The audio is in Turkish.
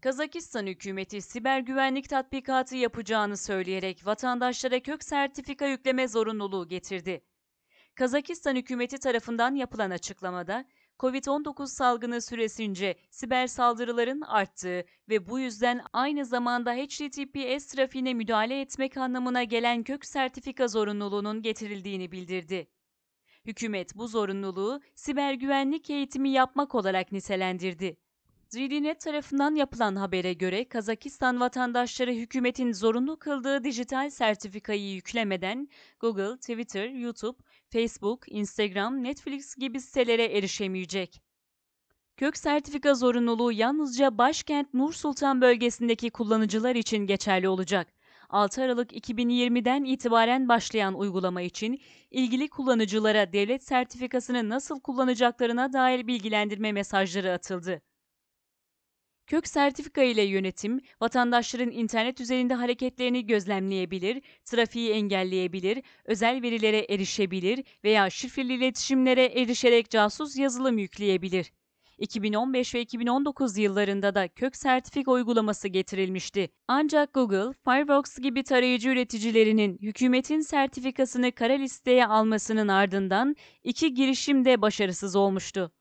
Kazakistan hükümeti siber güvenlik tatbikatı yapacağını söyleyerek vatandaşlara kök sertifika yükleme zorunluluğu getirdi. Kazakistan hükümeti tarafından yapılan açıklamada, Covid-19 salgını süresince siber saldırıların arttığı ve bu yüzden aynı zamanda HTTPS trafiğine müdahale etmek anlamına gelen kök sertifika zorunluluğunun getirildiğini bildirdi. Hükümet bu zorunluluğu siber güvenlik eğitimi yapmak olarak nitelendirdi. ZDNet tarafından yapılan habere göre Kazakistan vatandaşları hükümetin zorunlu kıldığı dijital sertifikayı yüklemeden Google, Twitter, YouTube, Facebook, Instagram, Netflix gibi sitelere erişemeyecek. Kök sertifika zorunluluğu yalnızca başkent Nur Sultan bölgesindeki kullanıcılar için geçerli olacak. 6 Aralık 2020'den itibaren başlayan uygulama için ilgili kullanıcılara devlet sertifikasını nasıl kullanacaklarına dair bilgilendirme mesajları atıldı. Kök sertifika ile yönetim, vatandaşların internet üzerinde hareketlerini gözlemleyebilir, trafiği engelleyebilir, özel verilere erişebilir veya şifreli iletişimlere erişerek casus yazılım yükleyebilir. 2015 ve 2019 yıllarında da kök sertifika uygulaması getirilmişti. Ancak Google, Firefox gibi tarayıcı üreticilerinin hükümetin sertifikasını kara listeye almasının ardından iki girişim de başarısız olmuştu.